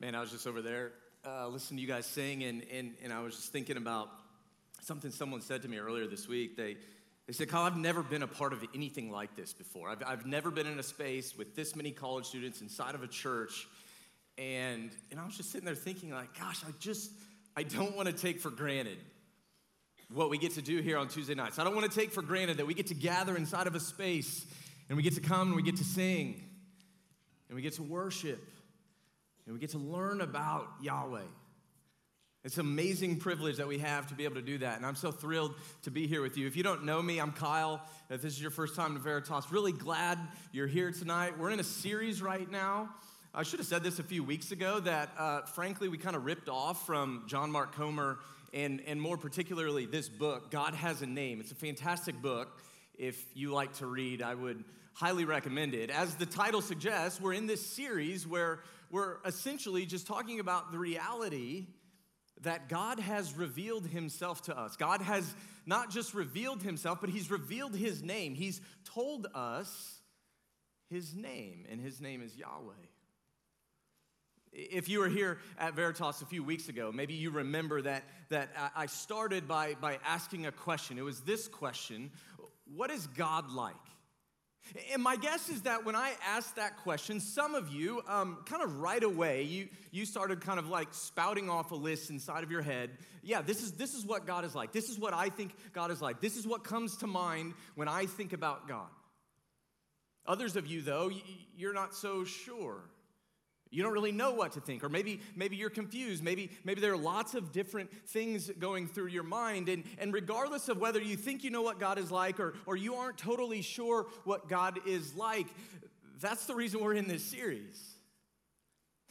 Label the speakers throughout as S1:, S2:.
S1: Man, I was just over there uh, listening to you guys sing, and, and, and I was just thinking about something someone said to me earlier this week. They, they said, Kyle, I've never been a part of anything like this before. I've, I've never been in a space with this many college students inside of a church. And, and I was just sitting there thinking, like, gosh, I just, I don't want to take for granted what we get to do here on Tuesday nights. I don't want to take for granted that we get to gather inside of a space and we get to come and we get to sing and we get to worship and we get to learn about Yahweh. It's an amazing privilege that we have to be able to do that. And I'm so thrilled to be here with you. If you don't know me, I'm Kyle. If this is your first time to Veritas, really glad you're here tonight. We're in a series right now. I should have said this a few weeks ago that, uh, frankly, we kind of ripped off from John Mark Comer and, and more particularly this book, God Has a Name. It's a fantastic book. If you like to read, I would highly recommend it. As the title suggests, we're in this series where we're essentially just talking about the reality that God has revealed himself to us. God has not just revealed himself, but he's revealed his name. He's told us his name, and his name is Yahweh. If you were here at Veritas a few weeks ago, maybe you remember that, that I started by, by asking a question. It was this question What is God like? And my guess is that when I asked that question, some of you, um, kind of right away, you, you started kind of like spouting off a list inside of your head. Yeah, this is, this is what God is like. This is what I think God is like. This is what comes to mind when I think about God. Others of you, though, you're not so sure. You don't really know what to think, or maybe, maybe you're confused. Maybe, maybe there are lots of different things going through your mind. And, and regardless of whether you think you know what God is like or, or you aren't totally sure what God is like, that's the reason we're in this series.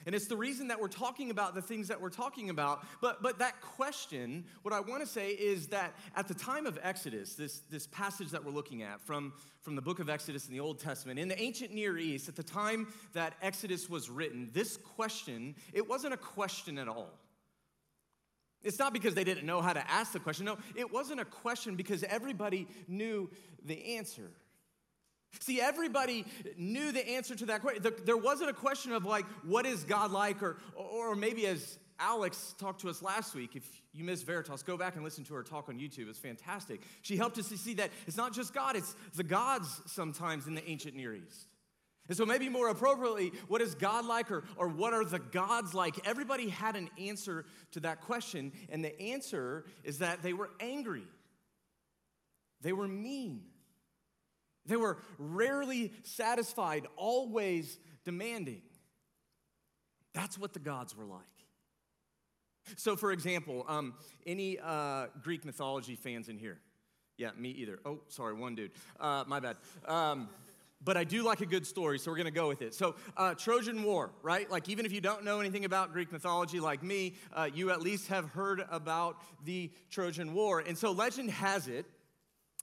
S1: And it's the reason that we're talking about the things that we're talking about. But, but that question, what I want to say is that at the time of Exodus, this, this passage that we're looking at from, from the book of Exodus in the Old Testament, in the ancient Near East, at the time that Exodus was written, this question, it wasn't a question at all. It's not because they didn't know how to ask the question. No, it wasn't a question because everybody knew the answer. See, everybody knew the answer to that question. There wasn't a question of like, what is God like? Or, or maybe as Alex talked to us last week, if you missed Veritas, go back and listen to her talk on YouTube. It's fantastic. She helped us to see that it's not just God, it's the gods sometimes in the ancient Near East. And so, maybe more appropriately, what is God like or, or what are the gods like? Everybody had an answer to that question, and the answer is that they were angry, they were mean, they were rarely satisfied, always demanding. That's what the gods were like. So, for example, um, any uh, Greek mythology fans in here? Yeah, me either. Oh, sorry, one dude. Uh, my bad. Um, but I do like a good story, so we're gonna go with it. So, uh, Trojan War, right? Like, even if you don't know anything about Greek mythology like me, uh, you at least have heard about the Trojan War. And so, legend has it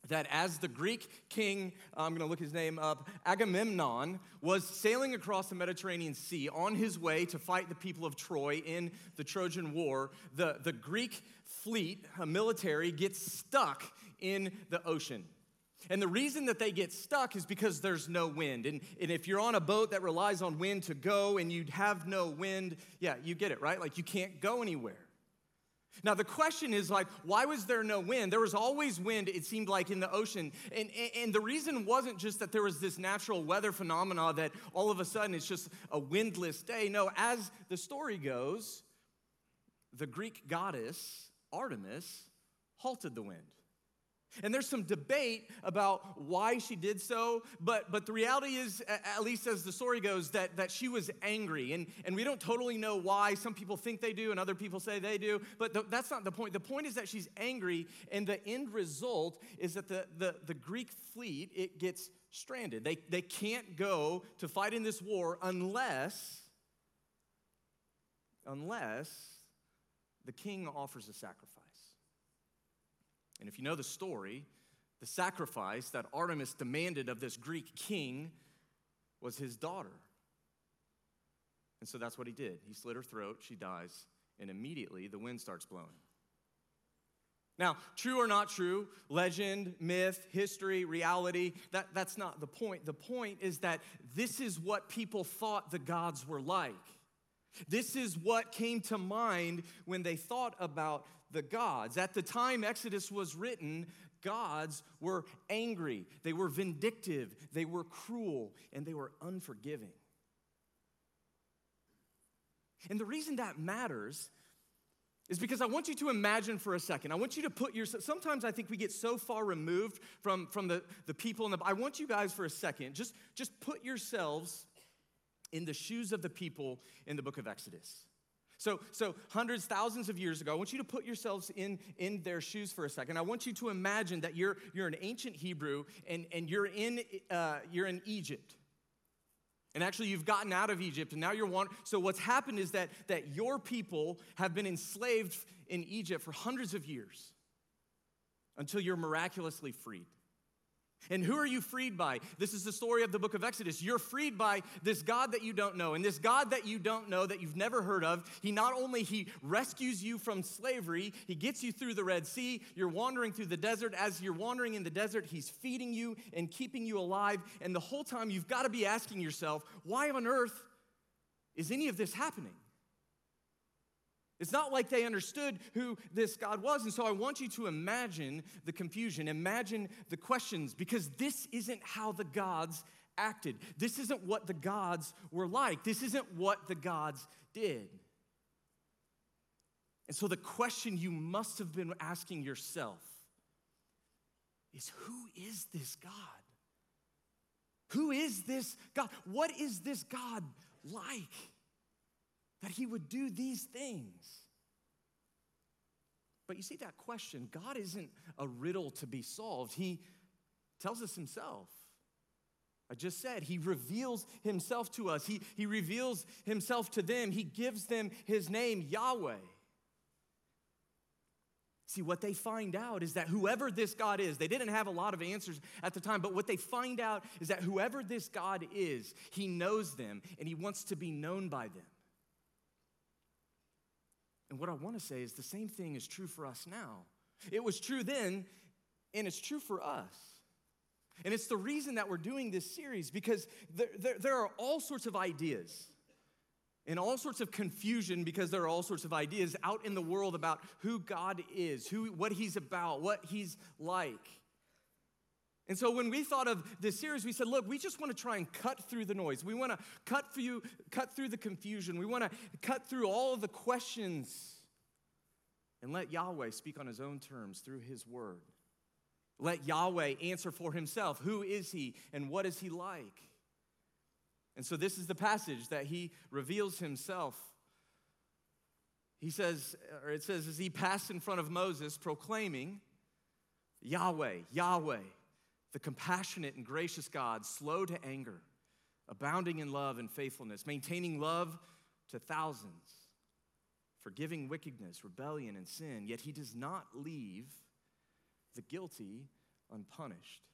S1: that as the Greek king, I'm to look his name up, Agamemnon, was sailing across the Mediterranean Sea on his way to fight the people of Troy in the Trojan War, the, the Greek fleet, a military, gets stuck in the ocean. And the reason that they get stuck is because there's no wind. And, and if you're on a boat that relies on wind to go and you have no wind, yeah, you get it, right? Like you can't go anywhere. Now, the question is like, why was there no wind? There was always wind, it seemed like, in the ocean. And, and the reason wasn't just that there was this natural weather phenomena that all of a sudden it's just a windless day. No, as the story goes, the Greek goddess, Artemis, halted the wind. And there's some debate about why she did so, but, but the reality is, at least as the story goes, that, that she was angry. And, and we don't totally know why. Some people think they do, and other people say they do, but that's not the point. The point is that she's angry, and the end result is that the, the, the Greek fleet, it gets stranded. They, they can't go to fight in this war unless, unless the king offers a sacrifice. And if you know the story, the sacrifice that Artemis demanded of this Greek king was his daughter. And so that's what he did. He slit her throat, she dies, and immediately the wind starts blowing. Now, true or not true, legend, myth, history, reality, that, that's not the point. The point is that this is what people thought the gods were like. This is what came to mind when they thought about the gods. At the time Exodus was written, gods were angry, they were vindictive, they were cruel, and they were unforgiving. And the reason that matters is because I want you to imagine for a second. I want you to put yourself, sometimes I think we get so far removed from, from the, the people in the, I want you guys for a second, just, just put yourselves in the shoes of the people in the book of Exodus. So, so hundreds, thousands of years ago, I want you to put yourselves in, in their shoes for a second. I want you to imagine that you're, you're an ancient Hebrew and, and you're, in, uh, you're in Egypt. And actually, you've gotten out of Egypt, and now you're one. So, what's happened is that, that your people have been enslaved in Egypt for hundreds of years until you're miraculously freed. And who are you freed by? This is the story of the book of Exodus. You're freed by this God that you don't know. And this God that you don't know that you've never heard of, he not only he rescues you from slavery, he gets you through the Red Sea. You're wandering through the desert. As you're wandering in the desert, he's feeding you and keeping you alive. And the whole time you've got to be asking yourself, why on earth is any of this happening? It's not like they understood who this God was. And so I want you to imagine the confusion, imagine the questions, because this isn't how the gods acted. This isn't what the gods were like. This isn't what the gods did. And so the question you must have been asking yourself is who is this God? Who is this God? What is this God like? That he would do these things. But you see that question, God isn't a riddle to be solved. He tells us himself. I just said, he reveals himself to us. He, he reveals himself to them. He gives them his name, Yahweh. See, what they find out is that whoever this God is, they didn't have a lot of answers at the time, but what they find out is that whoever this God is, he knows them and he wants to be known by them. And what I want to say is the same thing is true for us now. It was true then, and it's true for us. And it's the reason that we're doing this series because there, there, there, are all sorts of ideas and all sorts of confusion because there are all sorts of ideas out in the world about who God is, who, what He's about, what He's like. And so when we thought of this series, we said, look, we just want to try and cut through the noise. We want to cut through, cut through the confusion. We want to cut through all of the questions and let Yahweh speak on his own terms through his word. Let Yahweh answer for himself. Who is he and what is he like? And so this is the passage that he reveals himself. He says, or it says, as he passed in front of Moses, proclaiming, Yahweh, Yahweh the compassionate and gracious God, slow to anger, abounding in love and faithfulness, maintaining love to thousands, forgiving wickedness, rebellion, and sin, yet he does not leave the guilty unpunished.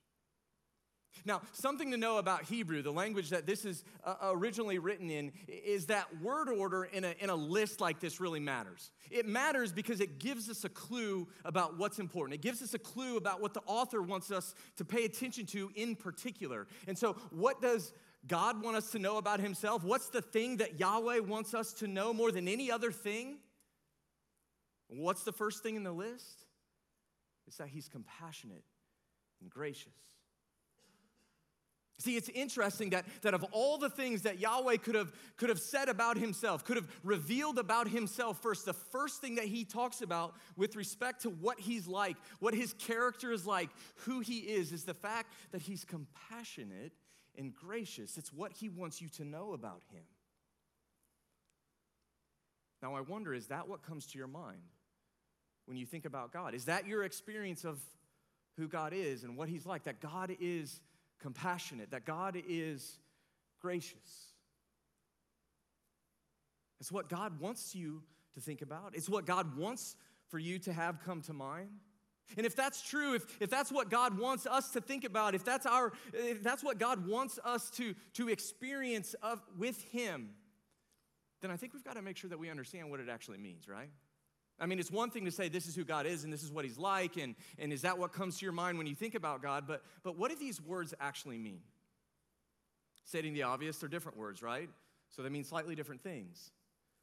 S1: Now, something to know about Hebrew, the language that this is uh, originally written in, is that word order in a, in a list like this really matters. It matters because it gives us a clue about what's important. It gives us a clue about what the author wants us to pay attention to in particular. And so, what does God want us to know about Himself? What's the thing that Yahweh wants us to know more than any other thing? What's the first thing in the list? It's that He's compassionate and gracious. See, it's interesting that, that of all the things that Yahweh could have, could have said about himself, could have revealed about himself first, the first thing that he talks about with respect to what he's like, what his character is like, who he is, is the fact that he's compassionate and gracious. It's what he wants you to know about him. Now, I wonder, is that what comes to your mind when you think about God? Is that your experience of who God is and what he's like? That God is compassionate, that God is gracious. It's what God wants you to think about, it's what God wants for you to have come to mind. And if that's true, if, if that's what God wants us to think about, if that's our if that's what God wants us to, to experience of with Him, then I think we've got to make sure that we understand what it actually means, right? I mean, it's one thing to say this is who God is and this is what He's like, and, and is that what comes to your mind when you think about God? But, but what do these words actually mean? Stating the obvious, they're different words, right? So they mean slightly different things.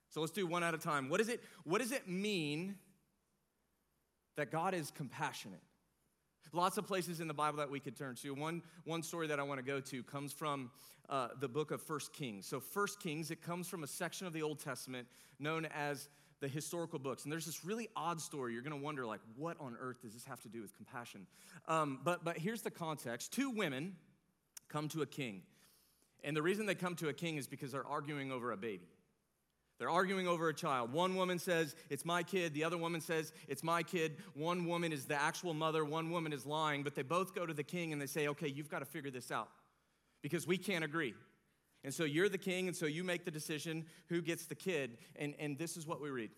S1: So let's do one at a time. What, is it, what does it mean that God is compassionate? Lots of places in the Bible that we could turn to. One, one story that I want to go to comes from uh, the book of First Kings. So, First Kings, it comes from a section of the Old Testament known as the historical books. And there's this really odd story. You're going to wonder, like, what on earth does this have to do with compassion? Um, but, but here's the context two women come to a king. And the reason they come to a king is because they're arguing over a baby. They're arguing over a child. One woman says, It's my kid. The other woman says, It's my kid. One woman is the actual mother. One woman is lying. But they both go to the king and they say, Okay, you've got to figure this out because we can't agree. And so you're the king, and so you make the decision who gets the kid. And, and this is what we read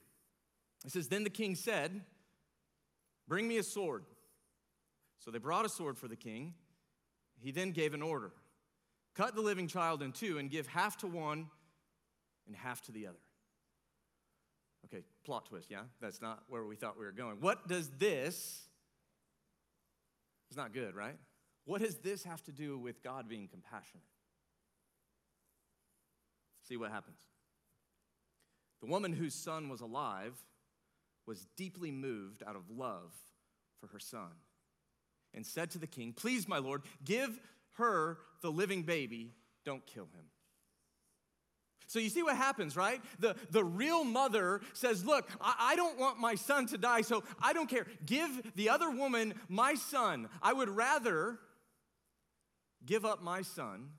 S1: it says, Then the king said, Bring me a sword. So they brought a sword for the king. He then gave an order cut the living child in two and give half to one and half to the other. Okay, plot twist, yeah? That's not where we thought we were going. What does this, it's not good, right? What does this have to do with God being compassionate? See what happens. The woman whose son was alive was deeply moved out of love for her son and said to the king, Please, my lord, give her the living baby, don't kill him. So you see what happens, right? The, the real mother says, Look, I, I, don't want my son to die, so I don't care. Give the other woman my son. I would rather give up my son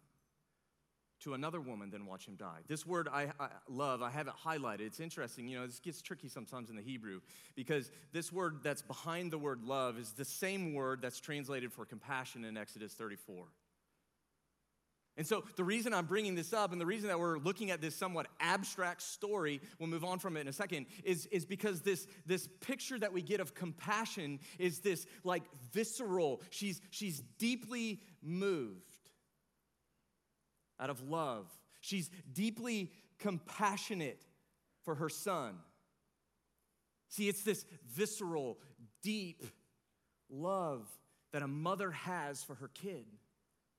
S1: to another woman than watch him die. This word I, I, love, I have it highlighted. It's interesting. You know, this gets tricky sometimes in the Hebrew because this word that's behind the word love is the same word that's translated for compassion in Exodus 34. And so, the reason I'm bringing this up and the reason that we're looking at this somewhat abstract story, we'll move on from it in a second, is, is because this, this picture that we get of compassion is this like visceral, she's, she's deeply moved out of love. She's deeply compassionate for her son. See, it's this visceral, deep love that a mother has for her kid.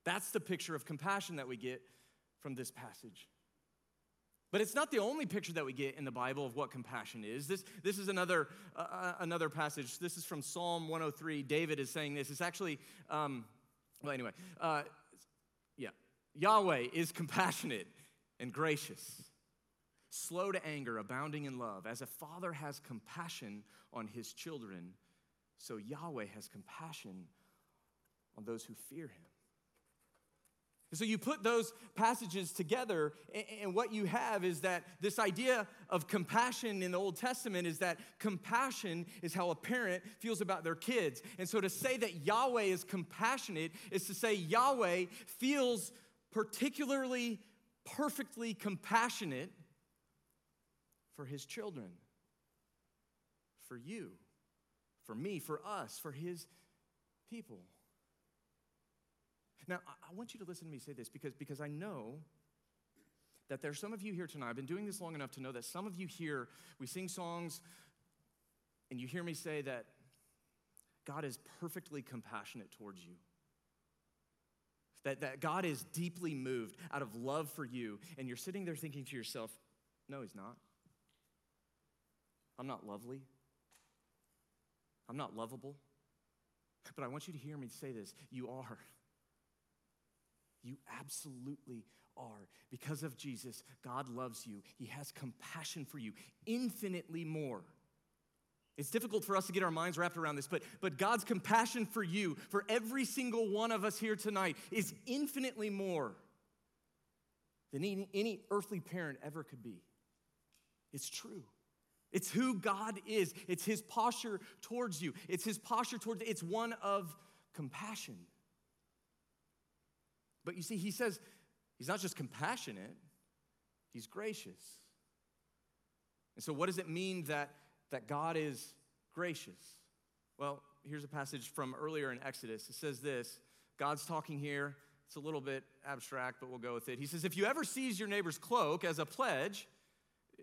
S1: That's the picture of compassion that we get from this passage. But it's not the only picture that we get in the Bible of what compassion is. This, this is another, uh, uh another passage. This is from Psalm 103. David is saying this. It's actually, um, well, anyway, uh. Yahweh is compassionate and gracious, slow to anger, abounding in love. As a father has compassion on his children, so Yahweh has compassion on those who fear him. And so you put those passages together, and what you have is that this idea of compassion in the Old Testament is that compassion is how a parent feels about their kids. And so to say that Yahweh is compassionate is to say Yahweh feels particularly, perfectly compassionate for his children, for you, for me, for us, for his people. Now, I want you to listen to me say this because, because I know that there's some of you here tonight. I've been doing this long enough to know that some of you here, we sing songs and you hear me say that God is perfectly compassionate towards you. That, that God is deeply moved out of love for you. And you're sitting there thinking to yourself, no, He's not. I'm not lovely. I'm not lovable. But I want you to hear me say this you are. You absolutely are. Because of Jesus, God loves you. He has compassion for you infinitely more. It's difficult for us to get our minds wrapped around this, but, but God's compassion for you, for every single one of us here tonight, is infinitely more than any, any earthly parent ever could be. It's true. It's who God is. It's his posture towards you. It's his posture towards it's one of compassion. But you see, he says he's not just compassionate, he's gracious. And so, what does it mean that, that God is gracious? Well, here's a passage from earlier in Exodus. It says this God's talking here. It's a little bit abstract, but we'll go with it. He says, If you ever seize your neighbor's cloak as a pledge,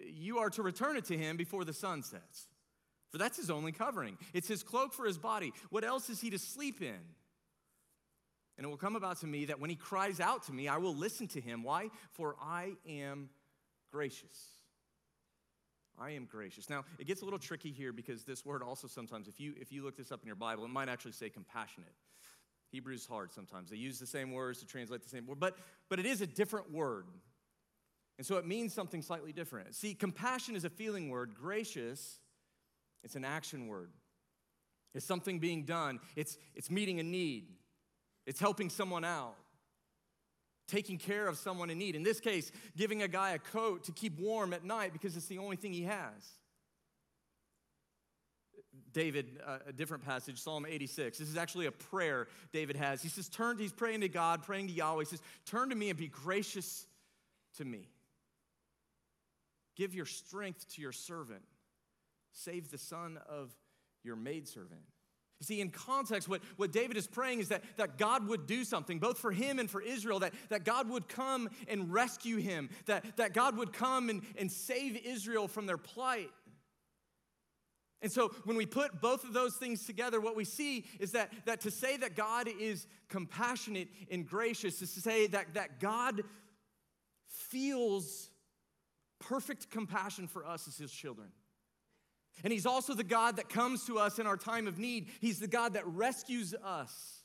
S1: you are to return it to him before the sun sets. For that's his only covering. It's his cloak for his body. What else is he to sleep in? And it will come about to me that when he cries out to me, I will listen to him. Why? For I am gracious. I am gracious. Now, it gets a little tricky here because this word also sometimes, if you, if you look this up in your Bible, it might actually say compassionate. Hebrew's hard sometimes. They use the same words to translate the same word, but, but it is a different word. And so it means something slightly different. See, compassion is a feeling word, gracious, it's an action word. It's something being done, it's, it's meeting a need, it's helping someone out taking care of someone in need. In this case, giving a guy a coat to keep warm at night because it's the only thing he has. David, uh, a different passage, Psalm 86. This is actually a prayer David has. He says, Turn, he's praying to God, praying to Yahweh. He says, Turn to me and be gracious to me. Give your strength to your servant. Save the son of your maidservant. You see, in context, what, what David is praying is that, that God would do something, both for him and for Israel, that, that God would come and rescue him, that, that God would come and, and save Israel from their plight. And so when we put both of those things together, what we see is that, that to say that God is compassionate and gracious is to say that, that God feels perfect compassion for us as his children. And He's also the God that comes to us in our time of need. He's the God that rescues us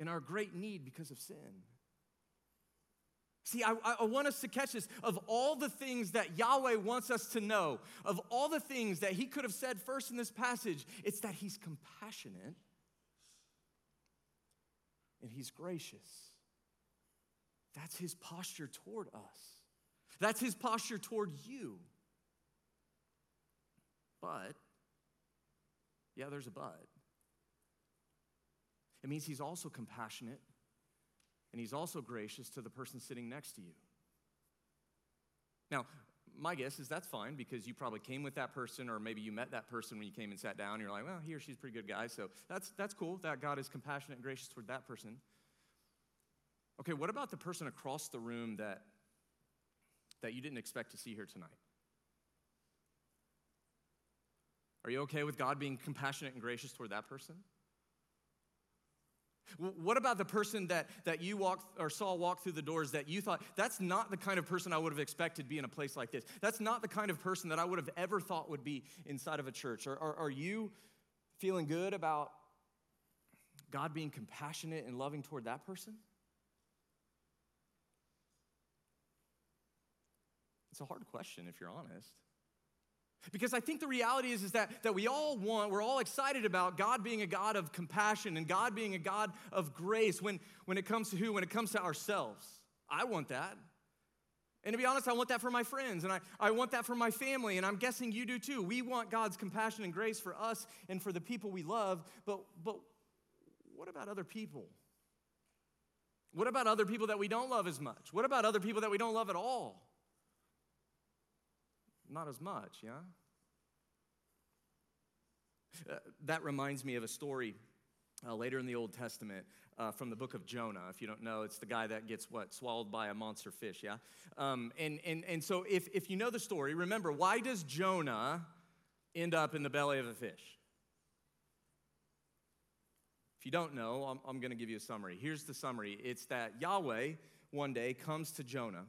S1: in our great need because of sin. See, I, I, want us to catch this. Of all the things that Yahweh wants us to know, of all the things that He could have said first in this passage, it's that He's compassionate and He's gracious. That's His posture toward us, that's His posture toward you. But, yeah, there's a but. It means he's also compassionate and he's also gracious to the person sitting next to you. Now, my guess is that's fine because you probably came with that person or maybe you met that person when you came and sat down and you're like, well, he or she's a pretty good guy. So that's, that's cool that God is compassionate and gracious toward that person. Okay, what about the person across the room that, that you didn't expect to see here tonight? Are you okay with God being compassionate and gracious toward that person? What about the person that, that you walked or saw walk through the doors that you thought, that's not the kind of person I would have expected to be in a place like this? That's not the kind of person that I would have ever thought would be inside of a church. Are, are, are you feeling good about God being compassionate and loving toward that person? It's a hard question if you're honest. Because I think the reality is, is that, that we all want, we're all excited about God being a God of compassion and God being a God of grace when, when it comes to who? When it comes to ourselves. I want that. And to be honest, I want that for my friends and I, I want that for my family, and I'm guessing you do too. We want God's compassion and grace for us and for the people we love, but, but what about other people? What about other people that we don't love as much? What about other people that we don't love at all? Not as much, yeah? Uh, that reminds me of a story uh, later in the Old Testament uh, from the book of Jonah. If you don't know, it's the guy that gets what? Swallowed by a monster fish, yeah? Um, and, and, and so if, if you know the story, remember, why does Jonah end up in the belly of a fish? If you don't know, I'm, I'm going to give you a summary. Here's the summary it's that Yahweh one day comes to Jonah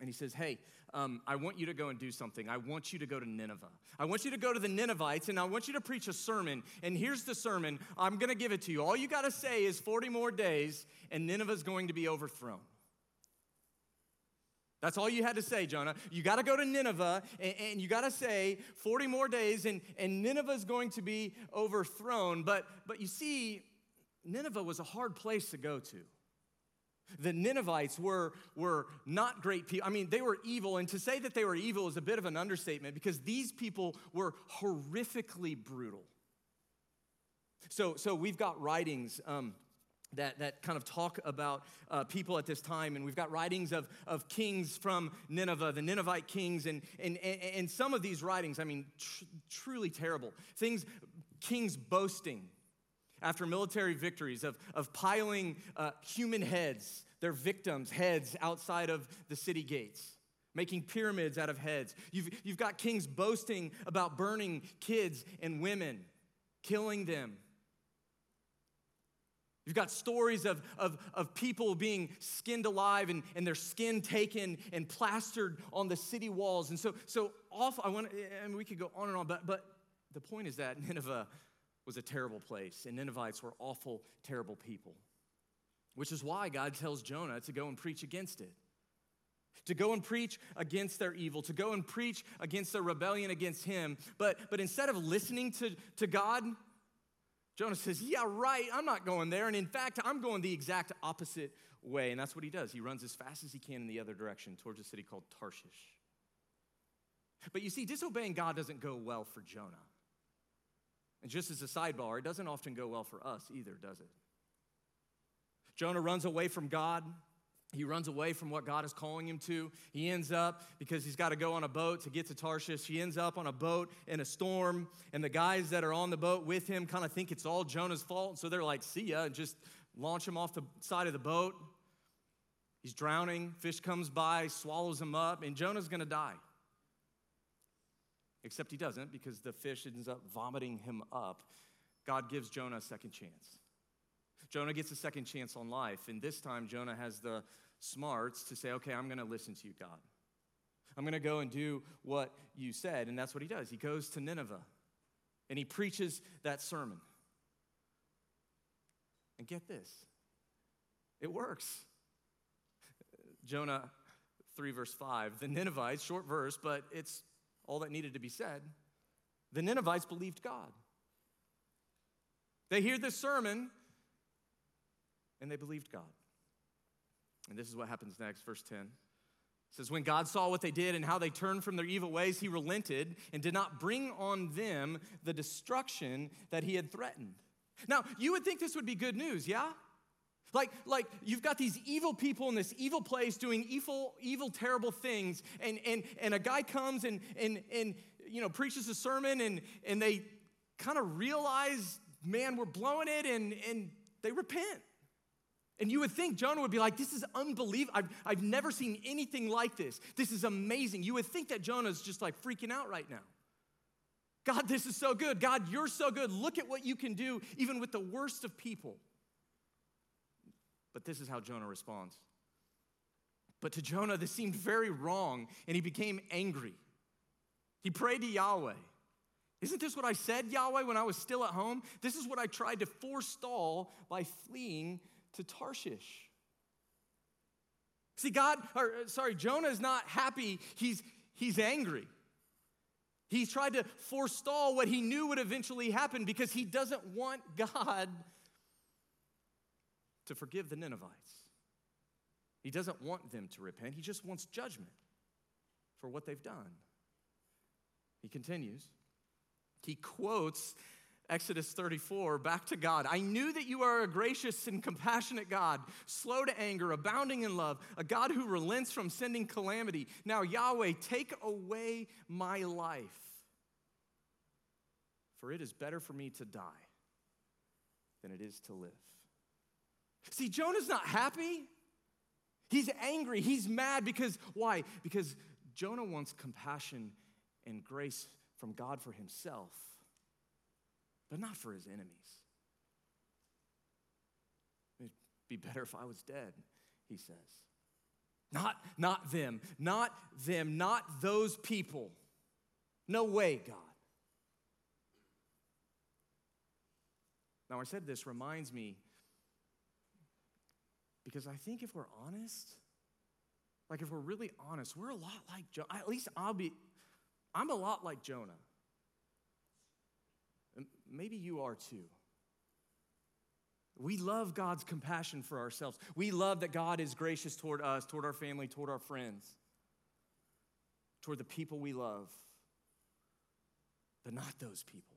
S1: and he says, Hey, um, I want you to go and do something. I want you to go to Nineveh. I want you to go to the Ninevites and I want you to preach a sermon. And here's the sermon. I'm going to give it to you. All you got to say is 40 more days and Nineveh's going to be overthrown. That's all you had to say, Jonah. You got to go to Nineveh and, and you got to say 40 more days and, and Nineveh's going to be overthrown. But, but you see, Nineveh was a hard place to go to. The Ninevites were, were not great people. I mean, they were evil, and to say that they were evil is a bit of an understatement because these people were horrifically brutal. So, so we've got writings um, that, that kind of talk about uh, people at this time, and we've got writings of, of kings from Nineveh, the Ninevite kings, and, and, and some of these writings, I mean, tr- truly terrible. Things, kings boasting after military victories of, of piling uh, human heads, their victims' heads outside of the city gates, making pyramids out of heads. You've, you've got kings boasting about burning kids and women, killing them. You've got stories of, of, of people being skinned alive and, and their skin taken and plastered on the city walls. And so, so off, I want and we could go on and on, but, but the point is that Nineveh was a terrible place, and Ninevites were awful, terrible people. Which is why God tells Jonah to go and preach against it. To go and preach against their evil, to go and preach against their rebellion against him. But, but instead of listening to, to God, Jonah says, Yeah, right, I'm not going there. And in fact, I'm going the exact opposite way. And that's what he does. He runs as fast as he can in the other direction towards a city called Tarshish. But you see, disobeying God doesn't go well for Jonah. And just as a sidebar, it doesn't often go well for us either, does it? Jonah runs away from God. He runs away from what God is calling him to. He ends up, because he's got to go on a boat to get to Tarshish, he ends up on a boat in a storm, and the guys that are on the boat with him kind of think it's all Jonah's fault. So they're like, see ya, and just launch him off the side of the boat. He's drowning. Fish comes by, swallows him up, and Jonah's going to die. Except he doesn't because the fish ends up vomiting him up. God gives Jonah a second chance. Jonah gets a second chance on life, and this time Jonah has the smarts to say, okay, I'm going to listen to you, God. I'm going to go and do what you said. And that's what he does. He goes to Nineveh and he preaches that sermon. And get this it works. Jonah 3, verse 5. The Ninevites, short verse, but it's all that needed to be said. The Ninevites believed God. They hear this sermon and they believed God. And this is what happens next, verse 10. It says, When God saw what they did and how they turned from their evil ways, he relented and did not bring on them the destruction that he had threatened. Now, you would think this would be good news, yeah? Like, like you've got these evil people in this evil place doing evil, evil, terrible things, and, and, and a guy comes and, and, and you know, preaches a sermon, and, and they kind of realize, man, we're blowing it, and, and they repent. And you would think Jonah would be like, This is unbelievable. I've, I've never seen anything like this. This is amazing. You would think that Jonah's just like freaking out right now. God, this is so good. God, you're so good. Look at what you can do, even with the worst of people. But this is how Jonah responds. But to Jonah, this seemed very wrong, and he became angry. He prayed to Yahweh. Isn't this what I said, Yahweh, when I was still at home? This is what I tried to forestall by fleeing to Tarshish. See, God, or uh, sorry, Jonah is not happy, he's, he's angry. He's tried to forestall what he knew would eventually happen because he doesn't want God to forgive the Ninevites. He doesn't want them to repent, he just wants judgment for what they've done. He continues. He quotes Exodus 34, back to God. I knew that you are a gracious and compassionate God, slow to anger, abounding in love, a God who relents from sending calamity. Now, Yahweh, take away my life, for it is better for me to die than it is to live. See, Jonah's not happy. He's angry. He's mad because, why? Because Jonah wants compassion and grace from God for himself but not for his enemies. It'd be better if I was dead, he says. Not, not them, not them, not those people. No way, God. Now, I said this reminds me because I think if we're honest, like if we're really honest, we're a lot like Jonah. At least I'll be, I'm a lot like Jonah. Maybe you are too. We love God's compassion for ourselves. We love that God is gracious toward us, toward our family, toward our friends, toward the people we love, but not those people.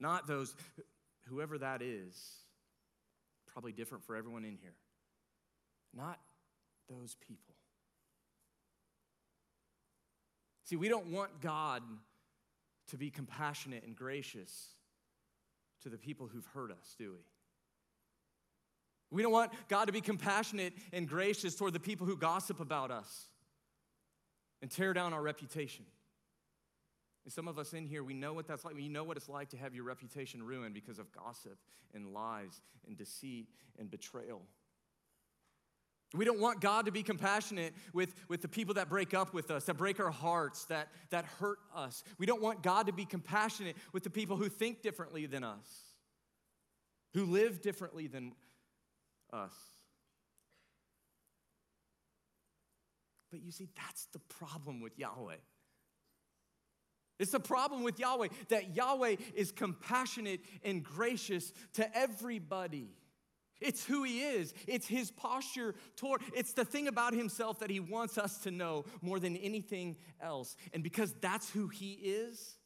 S1: Not those, whoever that is, probably different for everyone in here. Not those people. See, we don't want God to be compassionate and gracious to the people who've hurt us, do we? We don't want God to be compassionate and gracious toward the people who gossip about us and tear down our reputation. And some of us in here, we know what that's like. We know what it's like to have your reputation ruined because of gossip and lies and deceit and betrayal. We don't want God to be compassionate with, with the people that break up with us, that break our hearts, that, that hurt us. We don't want God to be compassionate with the people who think differently than us, who live differently than us. But you see, that's the problem with Yahweh. It's the problem with Yahweh that Yahweh is compassionate and gracious to everybody. It's who he is. It's his posture toward. It's the thing about himself that he wants us to know more than anything else. And because that's who he is,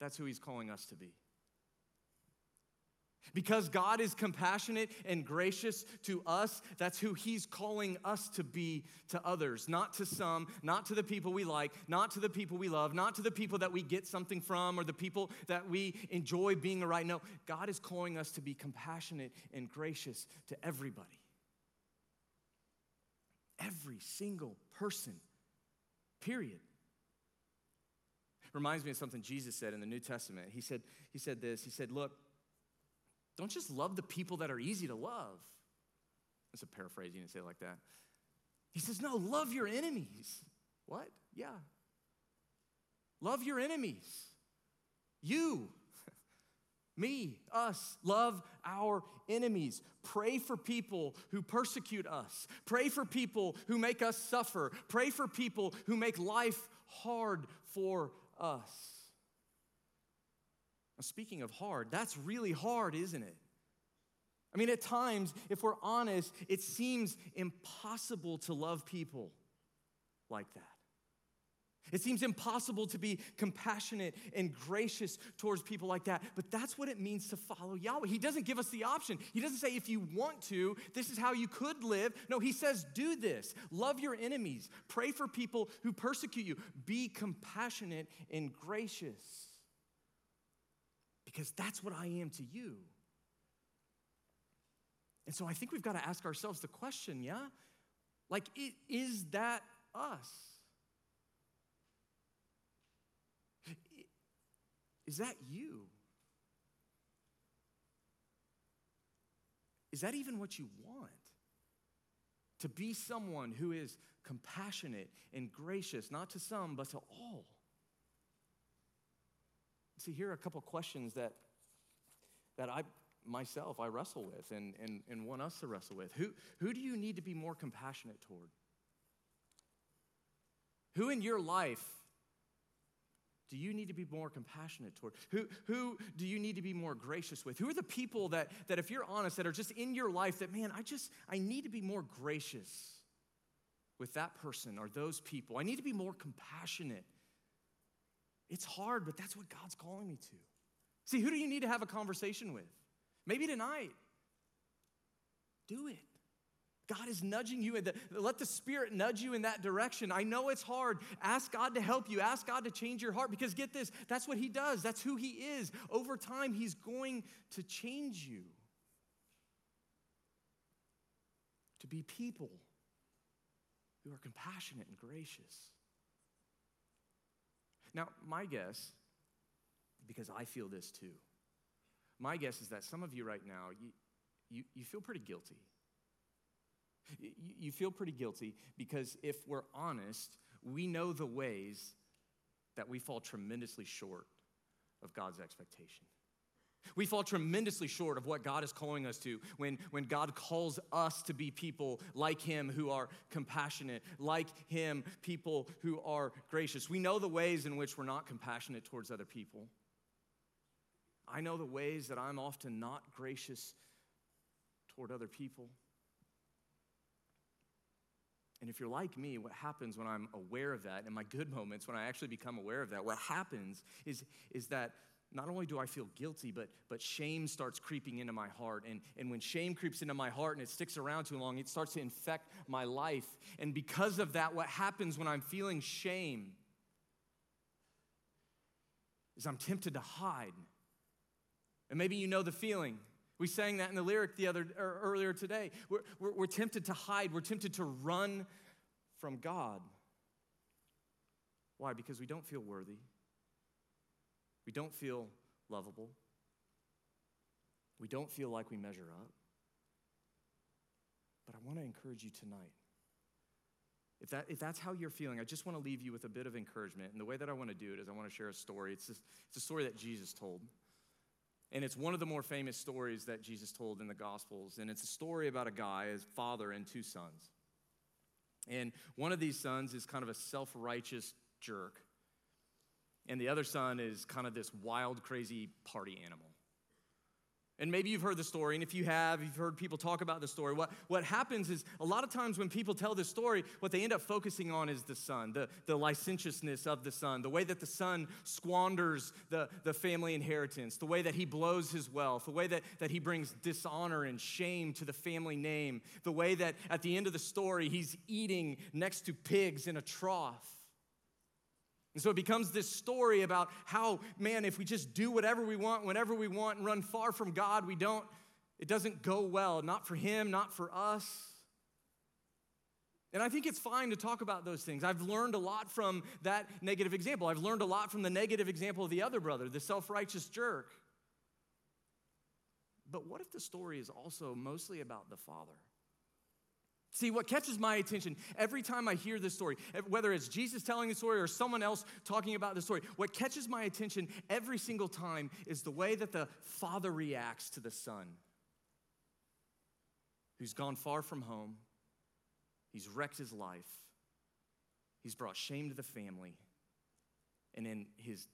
S1: that's who he's calling us to be. Because God is compassionate and gracious to us, that's who He's calling us to be to others. Not to some, not to the people we like, not to the people we love, not to the people that we get something from or the people that we enjoy being around. No, God is calling us to be compassionate and gracious to everybody. Every single person, period. Reminds me of something Jesus said in the New Testament. He said, he said this, he said, Look, don't just love the people that are easy to love. That's a paraphrase, you didn't say like that. He says, No, love your enemies. What? Yeah. Love your enemies. You, me, us, love our enemies. Pray for people who persecute us. Pray for people who make us suffer. Pray for people who make life hard for us. Speaking of hard, that's really hard, isn't it? I mean, at times, if we're honest, it seems impossible to love people like that. It seems impossible to be compassionate and gracious towards people like that, but that's what it means to follow Yahweh. He doesn't give us the option. He doesn't say, if you want to, this is how you could live. No, He says, do this. Love your enemies. Pray for people who persecute you. Be compassionate and gracious because that's what I am to you. And so I think we've got to ask ourselves the question, yeah? Like, is that us? Is that you? Is that even what you want? To be someone who is compassionate and gracious, not to some, but to all. See, here are a couple questions that, that I myself I wrestle with and, and, and want us to wrestle with. Who, who do you need to be more compassionate toward? Who in your life do you need to be more compassionate toward? Who, who do you need to be more gracious with? Who are the people that, that, if you're honest, that are just in your life that, man, I just, I need to be more gracious with that person or those people. I need to be more compassionate it's hard, but that's what God's calling me to. See, who do you need to have a conversation with? Maybe tonight. Do it. God is nudging you. The, let the Spirit nudge you in that direction. I know it's hard. Ask God to help you. Ask God to change your heart because get this, that's what He does. That's who He is. Over time, He's going to change you to be people who are compassionate and gracious. Now, my guess, because I feel this too, my guess is that some of you right now, you, you, you feel pretty guilty. You, you feel pretty guilty because if we're honest, we know the ways that we fall tremendously short of God's expectation. We fall tremendously short of what God is calling us to when, when God calls us to be people like Him who are compassionate, like Him, people who are gracious. We know the ways in which we're not compassionate towards other people. I know the ways that I'm often not gracious toward other people. And if you're like me, what happens when I'm aware of that, in my good moments, when I actually become aware of that, what happens is, is that not only do I feel guilty, but, but shame starts creeping into my heart. And, and when shame creeps into my heart and it sticks around too long, it starts to infect my life. And because of that, what happens when I'm feeling shame is I'm tempted to hide. And maybe you know the feeling. We sang that in the lyric the other er, earlier today. We're, we're, we're tempted to hide. We're tempted to run from God. Why? Because we don't feel worthy. We don't feel lovable. We don't feel like we measure up. But I want to encourage you tonight. If, that, if that's how you're feeling, I just want to leave you with a bit of encouragement. And the way that I want to do it is I want to share a story. It's, this, it's a story that Jesus told. And it's one of the more famous stories that Jesus told in the Gospels. And it's a story about a guy, his father, and two sons. And one of these sons is kind of a self righteous jerk. And the other son is kind of this wild, crazy party animal. And maybe you've heard the story, and if you have, you've heard people talk about the story. What, what happens is a lot of times when people tell this story, what they end up focusing on is the son, the, the licentiousness of the son, the way that the son squanders the, the family inheritance, the way that he blows his wealth, the way that, that he brings dishonor and shame to the family name, the way that at the end of the story he's eating next to pigs in a trough. And so it becomes this story about how, man, if we just do whatever we want, whenever we want, and run far from God, we don't, it doesn't go well. Not for him, not for us. And I think it's fine to talk about those things. I've learned a lot from that negative example. I've learned a lot from the negative example of the other brother, the self righteous jerk. But what if the story is also mostly about the father? See, what catches my attention every time I hear this story, whether it's Jesus telling the story or someone else talking about the story, what catches my attention every single time is the way that the father reacts to the son who's gone far from home, he's wrecked his life, he's brought shame to the family, and in his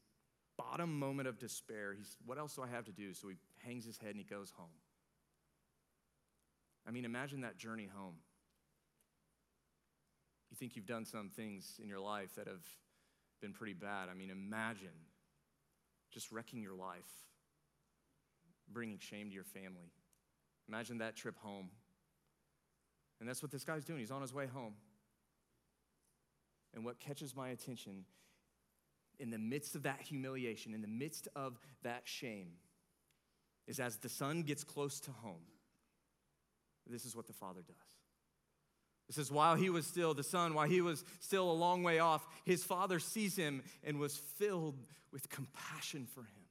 S1: bottom moment of despair, he's, What else do I have to do? So he hangs his head and he goes home. I mean, imagine that journey home. You think you've done some things in your life that have been pretty bad. I mean, imagine just wrecking your life, bringing shame to your family. Imagine that trip home. And that's what this guy's doing. He's on his way home. And what catches my attention in the midst of that humiliation, in the midst of that shame, is as the son gets close to home, this is what the father does. It says, while he was still, the son, while he was still a long way off, his father sees him and was filled with compassion for him.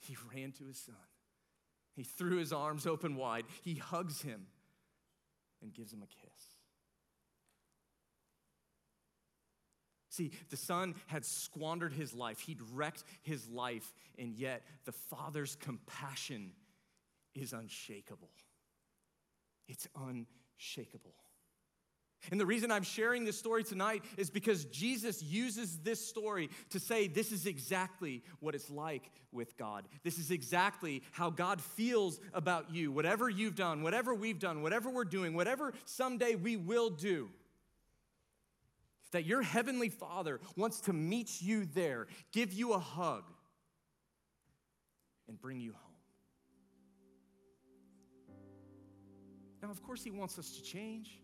S1: He ran to his son. He threw his arms open wide. He hugs him and gives him a kiss. See, the son had squandered his life, he'd wrecked his life, and yet the father's compassion is unshakable. It's unshakable. And the reason I'm sharing this story tonight is because Jesus uses this story to say this is exactly what it's like with God. This is exactly how God feels about you. Whatever you've done, whatever we've done, whatever we're doing, whatever someday we will do, that your heavenly Father wants to meet you there, give you a hug, and bring you home. Now, of course, He wants us to change.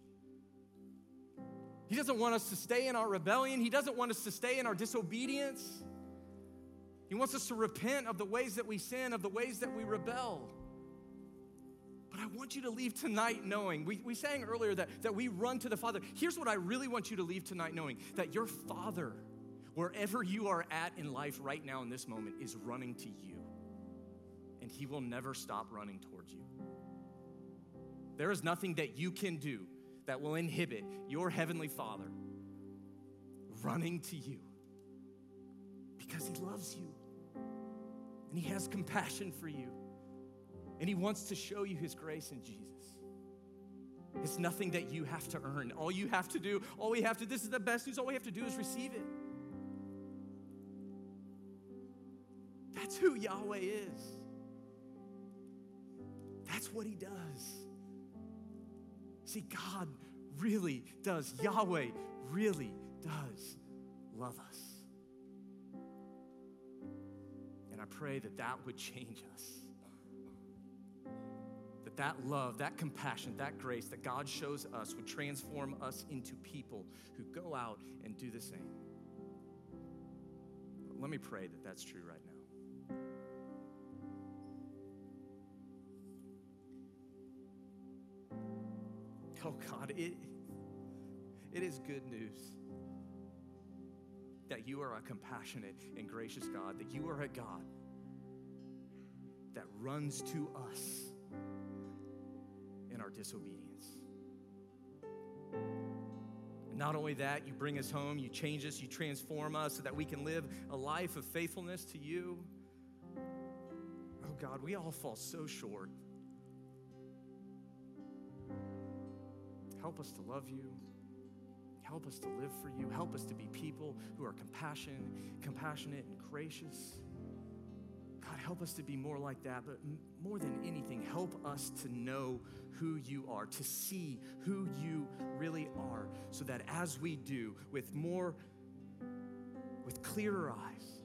S1: He doesn't want us to stay in our rebellion, He doesn't want us to stay in our disobedience. He wants us to repent of the ways that we sin, of the ways that we rebel. But I want you to leave tonight knowing, we, we sang earlier that, that we run to the Father. Here's what I really want you to leave tonight knowing that your Father, wherever you are at in life right now in this moment, is running to you. And He will never stop running towards you. There is nothing that you can do that will inhibit your Heavenly Father running to you because He loves you and He has compassion for you and He wants to show you His grace in Jesus. It's nothing that you have to earn. All you have to do, all we have to, this is the best news, all we have to do is receive it. That's who Yahweh is. That's what He does. See, God really does, Yahweh really does love us. And I pray that that would change us. That that love, that compassion, that grace that God shows us would transform us into people who go out and do the same. Let me pray that that's true right now. Oh God, it, it is good news that you are a compassionate and gracious God, that you are a God that runs to us in our disobedience. And not only that, you bring us home, you change us, you transform us so that we can live a life of faithfulness to you. Oh God, we all fall so short. Help us to love you. Help us to live for you. Help us to be people who are compassionate, compassionate and gracious. God, help us to be more like that, but more than anything, help us to know who you are, to see who you really are, so that as we do, with more, with clearer eyes,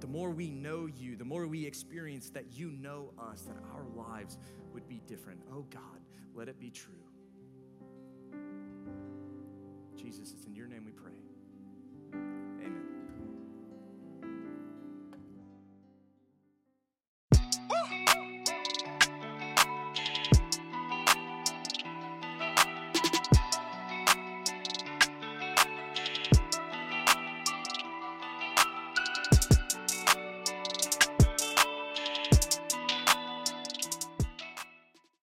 S1: the more we know you, the more we experience that you know us, that our lives would be different. Oh God, let it be true. Jesus, it's in your name we pray.